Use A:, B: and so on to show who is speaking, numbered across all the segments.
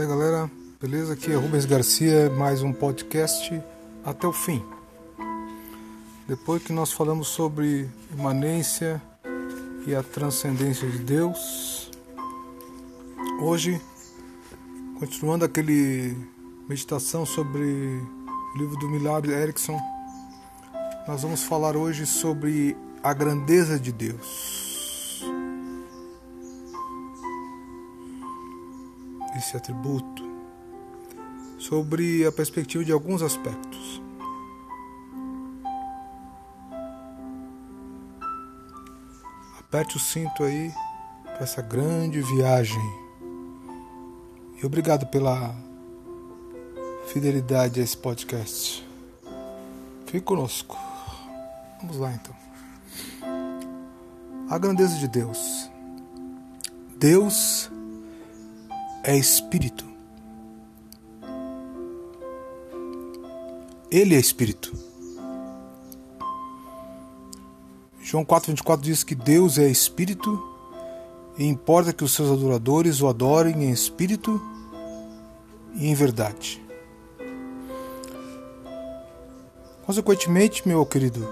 A: Bem, galera, beleza? Aqui é Rubens Garcia, mais um podcast até o fim. Depois que nós falamos sobre imanência e a transcendência de Deus, hoje, continuando aquele meditação sobre o livro do Milagre Erickson, nós vamos falar hoje sobre a grandeza de Deus. Esse atributo, sobre a perspectiva de alguns aspectos. Aperte o cinto aí para essa grande viagem. E obrigado pela fidelidade a esse podcast. Fique conosco. Vamos lá então. A grandeza de Deus. Deus é espírito. Ele é espírito. João 4,24 diz que Deus é espírito e importa que os seus adoradores o adorem em espírito e em verdade. Consequentemente, meu querido,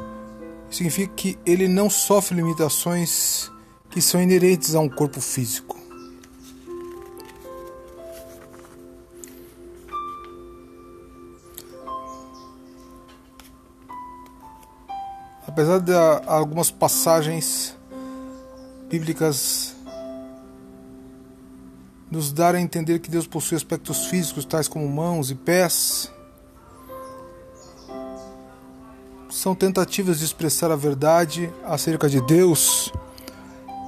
A: significa que ele não sofre limitações que são inerentes a um corpo físico. Apesar de algumas passagens bíblicas nos dar a entender que Deus possui aspectos físicos tais como mãos e pés, são tentativas de expressar a verdade acerca de Deus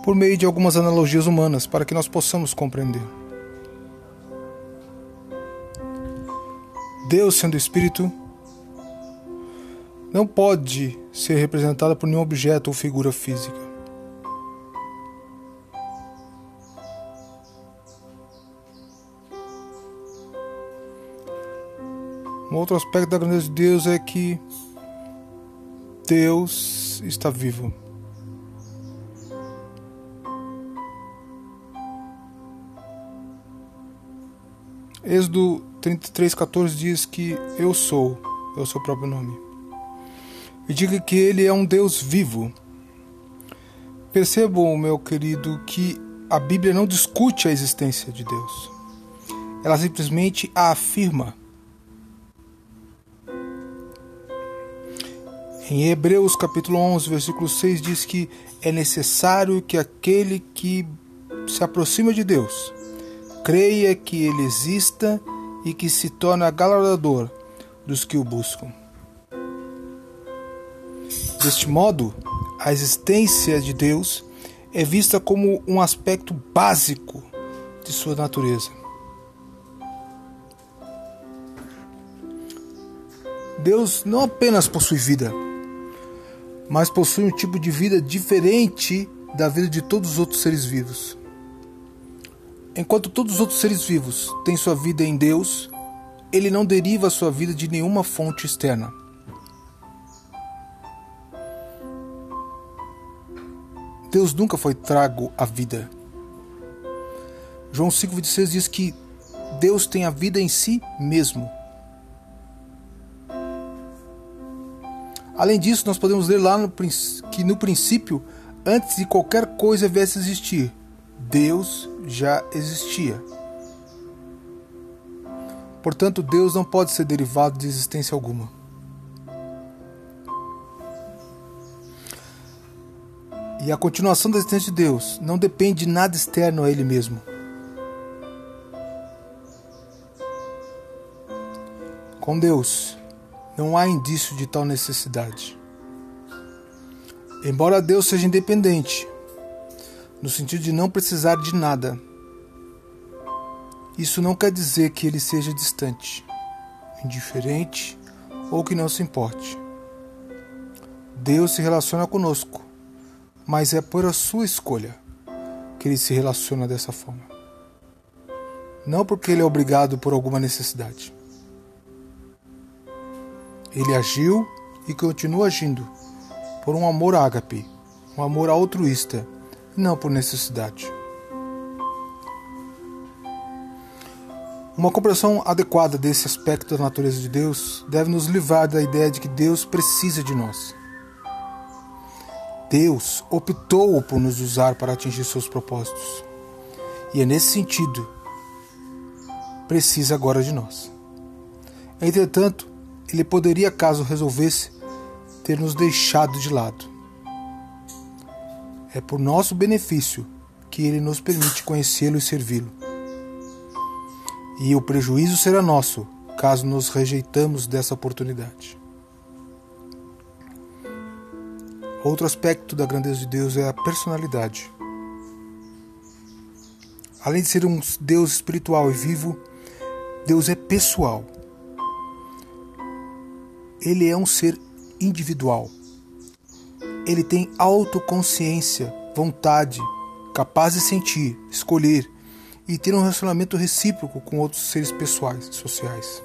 A: por meio de algumas analogias humanas para que nós possamos compreender. Deus, sendo Espírito, não pode ser representada por nenhum objeto ou figura física. Um outro aspecto da grandeza de Deus é que Deus está vivo. Êxodo 33,14 diz que eu sou, é o seu próprio nome e diga que ele é um Deus vivo. Percebam, meu querido, que a Bíblia não discute a existência de Deus. Ela simplesmente a afirma. Em Hebreus capítulo 11, versículo 6 diz que é necessário que aquele que se aproxima de Deus creia que ele exista e que se torna galardador dos que o buscam. Deste modo, a existência de Deus é vista como um aspecto básico de sua natureza. Deus não apenas possui vida, mas possui um tipo de vida diferente da vida de todos os outros seres vivos. Enquanto todos os outros seres vivos têm sua vida em Deus, ele não deriva sua vida de nenhuma fonte externa. Deus nunca foi trago à vida. João 5,26 diz que Deus tem a vida em si mesmo. Além disso, nós podemos ler lá no, que no princípio, antes de qualquer coisa viesse a existir, Deus já existia. Portanto, Deus não pode ser derivado de existência alguma. E a continuação da existência de Deus não depende de nada externo a Ele mesmo. Com Deus, não há indício de tal necessidade. Embora Deus seja independente, no sentido de não precisar de nada, isso não quer dizer que ele seja distante, indiferente ou que não se importe. Deus se relaciona conosco mas é por a sua escolha que ele se relaciona dessa forma. Não porque ele é obrigado por alguma necessidade. Ele agiu e continua agindo por um amor ágape, um amor altruísta, não por necessidade. Uma compreensão adequada desse aspecto da natureza de Deus deve nos livrar da ideia de que Deus precisa de nós. Deus optou por nos usar para atingir seus propósitos. E é nesse sentido, precisa agora de nós. Entretanto, ele poderia, caso resolvesse, ter nos deixado de lado. É por nosso benefício que ele nos permite conhecê-lo e servi-lo. E o prejuízo será nosso caso nos rejeitamos dessa oportunidade. Outro aspecto da grandeza de Deus é a personalidade. Além de ser um Deus espiritual e vivo, Deus é pessoal. Ele é um ser individual. Ele tem autoconsciência, vontade, capaz de sentir, escolher e ter um relacionamento recíproco com outros seres pessoais sociais.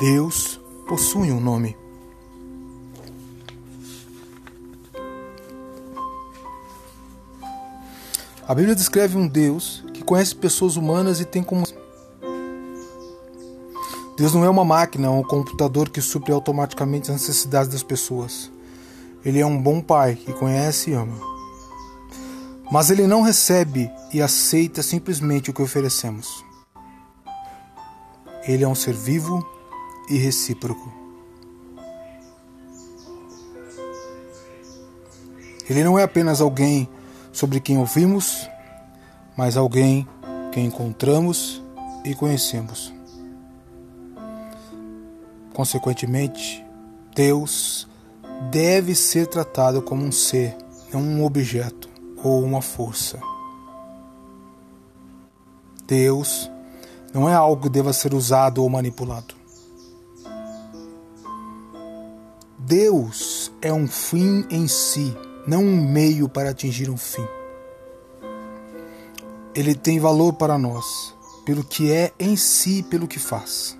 A: Deus possui um nome. A Bíblia descreve um Deus que conhece pessoas humanas e tem como. Deus não é uma máquina ou um computador que supre automaticamente as necessidades das pessoas. Ele é um bom pai que conhece e ama. Mas ele não recebe e aceita simplesmente o que oferecemos. Ele é um ser vivo e recíproco. Ele não é apenas alguém sobre quem ouvimos, mas alguém que encontramos e conhecemos. Consequentemente, Deus deve ser tratado como um ser, não um objeto ou uma força. Deus não é algo que deva ser usado ou manipulado. Deus é um fim em si não um meio para atingir um fim. Ele tem valor para nós, pelo que é em si, pelo que faz.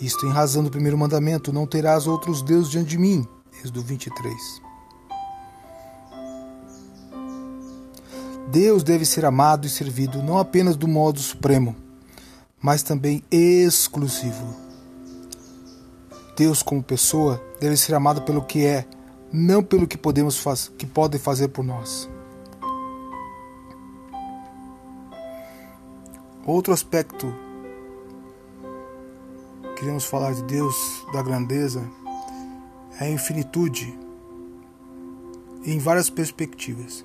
A: Isto em razão do primeiro mandamento: não terás outros deuses diante de mim. Êxodo 23. Deus deve ser amado e servido não apenas do modo supremo, mas também exclusivo. Deus como pessoa deve ser amado pelo que é, não pelo que podemos faz, que pode fazer por nós. Outro aspecto queremos falar de Deus, da grandeza, é a infinitude em várias perspectivas.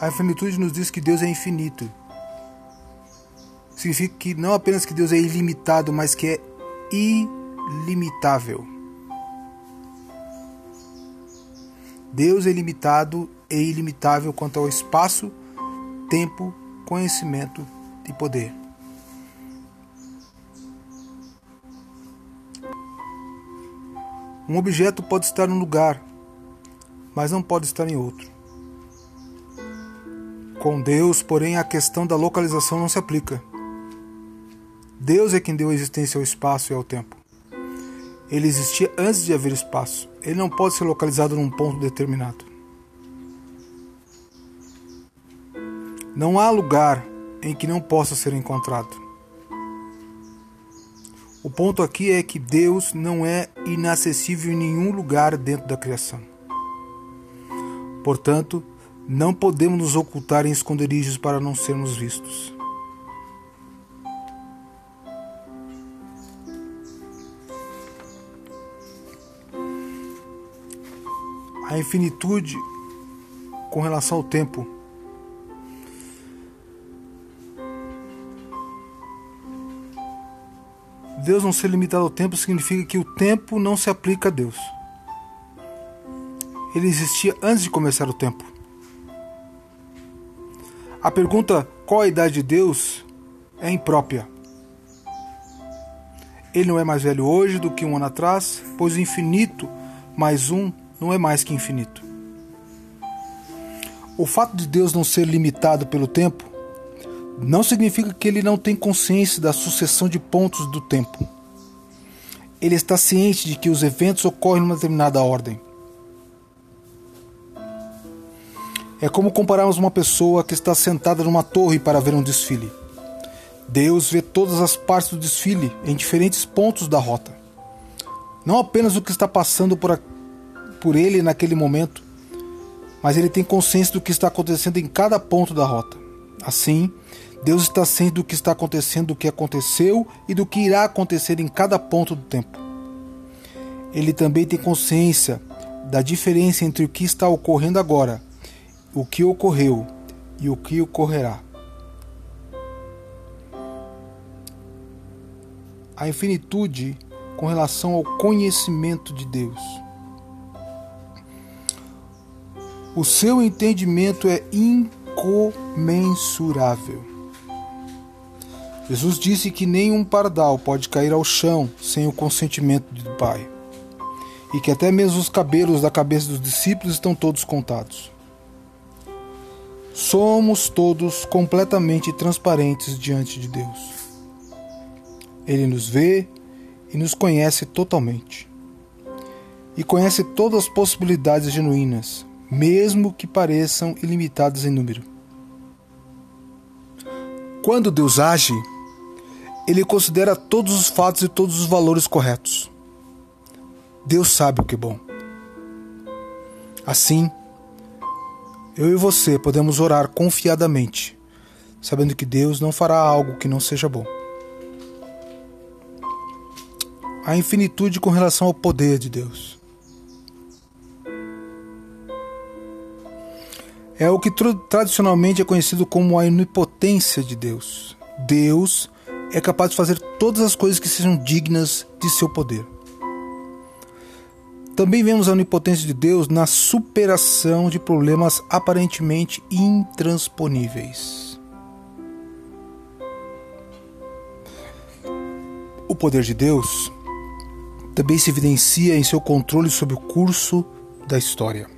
A: A infinitude nos diz que Deus é infinito. Significa que não apenas que Deus é ilimitado, mas que é ilimitável. Deus é limitado e ilimitável quanto ao espaço, tempo, conhecimento e poder. Um objeto pode estar num lugar, mas não pode estar em outro. Com Deus, porém, a questão da localização não se aplica. Deus é quem deu a existência ao espaço e ao tempo. Ele existia antes de haver espaço. Ele não pode ser localizado num ponto determinado. Não há lugar em que não possa ser encontrado. O ponto aqui é que Deus não é inacessível em nenhum lugar dentro da criação. Portanto, não podemos nos ocultar em esconderijos para não sermos vistos. A infinitude com relação ao tempo. Deus não ser limitado ao tempo significa que o tempo não se aplica a Deus. Ele existia antes de começar o tempo. A pergunta qual a idade de Deus é imprópria. Ele não é mais velho hoje do que um ano atrás, pois o infinito mais um não é mais que infinito. O fato de Deus não ser limitado pelo tempo não significa que ele não tem consciência da sucessão de pontos do tempo. Ele está ciente de que os eventos ocorrem numa determinada ordem. É como compararmos uma pessoa que está sentada numa torre para ver um desfile. Deus vê todas as partes do desfile em diferentes pontos da rota. Não apenas o que está passando por, a, por ele naquele momento, mas ele tem consciência do que está acontecendo em cada ponto da rota. Assim, Deus está ciente do que está acontecendo, do que aconteceu e do que irá acontecer em cada ponto do tempo. Ele também tem consciência da diferença entre o que está ocorrendo agora, o que ocorreu e o que ocorrerá. A infinitude com relação ao conhecimento de Deus. O seu entendimento é incomensurável. Jesus disse que nenhum pardal pode cair ao chão sem o consentimento do Pai, e que até mesmo os cabelos da cabeça dos discípulos estão todos contados. Somos todos completamente transparentes diante de Deus. Ele nos vê e nos conhece totalmente. E conhece todas as possibilidades genuínas, mesmo que pareçam ilimitadas em número. Quando Deus age, ele considera todos os fatos e todos os valores corretos. Deus sabe o que é bom. Assim, eu e você podemos orar confiadamente, sabendo que Deus não fará algo que não seja bom. A infinitude com relação ao poder de Deus. É o que tradicionalmente é conhecido como a onipotência de Deus. Deus é capaz de fazer todas as coisas que sejam dignas de seu poder. Também vemos a onipotência de Deus na superação de problemas aparentemente intransponíveis. O poder de Deus também se evidencia em seu controle sobre o curso da história.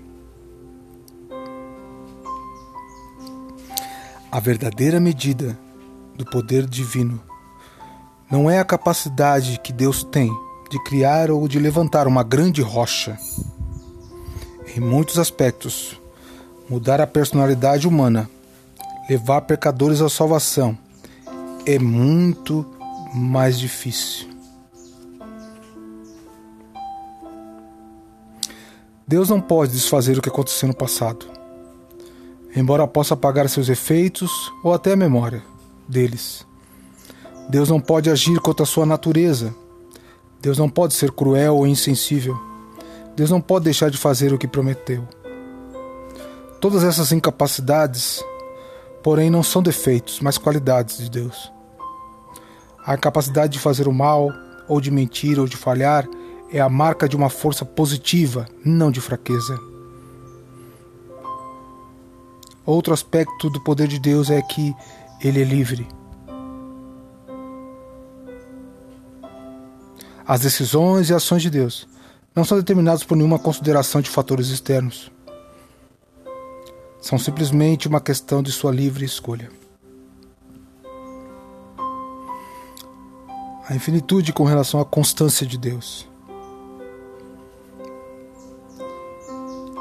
A: A verdadeira medida do poder divino não é a capacidade que Deus tem de criar ou de levantar uma grande rocha. Em muitos aspectos, mudar a personalidade humana, levar pecadores à salvação, é muito mais difícil. Deus não pode desfazer o que aconteceu no passado, embora possa apagar seus efeitos ou até a memória deles. Deus não pode agir contra a sua natureza. Deus não pode ser cruel ou insensível. Deus não pode deixar de fazer o que prometeu. Todas essas incapacidades, porém, não são defeitos, mas qualidades de Deus. A capacidade de fazer o mal, ou de mentir, ou de falhar, é a marca de uma força positiva, não de fraqueza. Outro aspecto do poder de Deus é que ele é livre. As decisões e ações de Deus não são determinadas por nenhuma consideração de fatores externos. São simplesmente uma questão de sua livre escolha. A infinitude com relação à constância de Deus.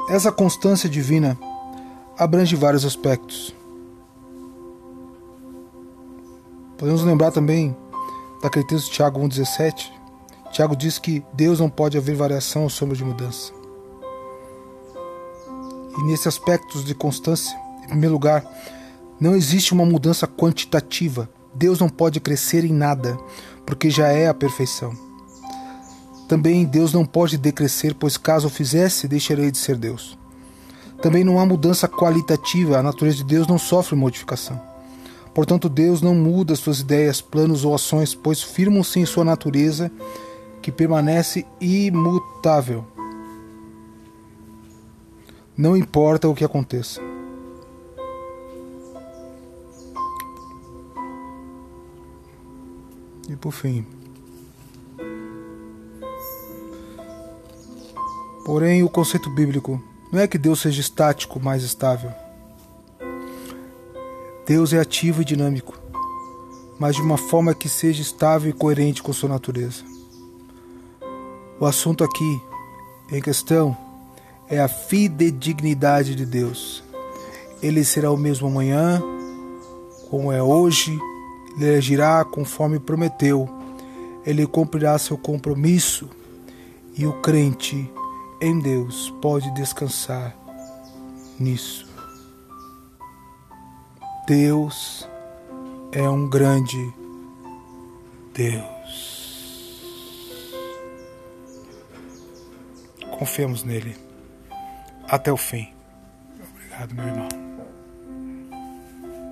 A: Essa constância divina abrange vários aspectos. Podemos lembrar também daquele texto de Tiago 1,17, Tiago diz que Deus não pode haver variação ou sombra de mudança. E nesse aspecto de constância, em primeiro lugar, não existe uma mudança quantitativa. Deus não pode crescer em nada, porque já é a perfeição. Também Deus não pode decrescer, pois caso o fizesse, deixaria de ser Deus. Também não há mudança qualitativa, a natureza de Deus não sofre modificação. Portanto, Deus não muda suas ideias, planos ou ações, pois firmam-se em sua natureza que permanece imutável. Não importa o que aconteça. E por fim. Porém, o conceito bíblico não é que Deus seja estático, mas estável. Deus é ativo e dinâmico, mas de uma forma que seja estável e coerente com sua natureza. O assunto aqui em questão é a fidedignidade de Deus. Ele será o mesmo amanhã, como é hoje, ele agirá conforme prometeu. Ele cumprirá seu compromisso e o crente em Deus pode descansar nisso. Deus é um grande Deus. Confiemos nele até o fim. Obrigado, meu irmão.